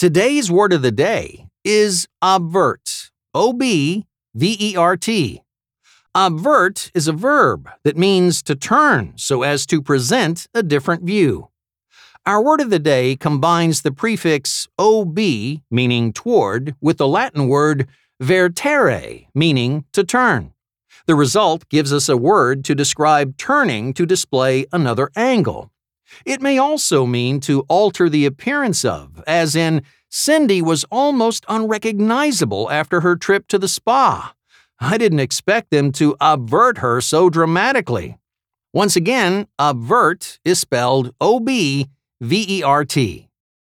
Today's word of the day is obvert. O B V E R T. Obvert is a verb that means to turn so as to present a different view. Our word of the day combines the prefix ob, meaning toward, with the Latin word vertere, meaning to turn. The result gives us a word to describe turning to display another angle. It may also mean to alter the appearance of, as in, Cindy was almost unrecognizable after her trip to the spa. I didn't expect them to obvert her so dramatically. Once again, obvert is spelled O B V E R T.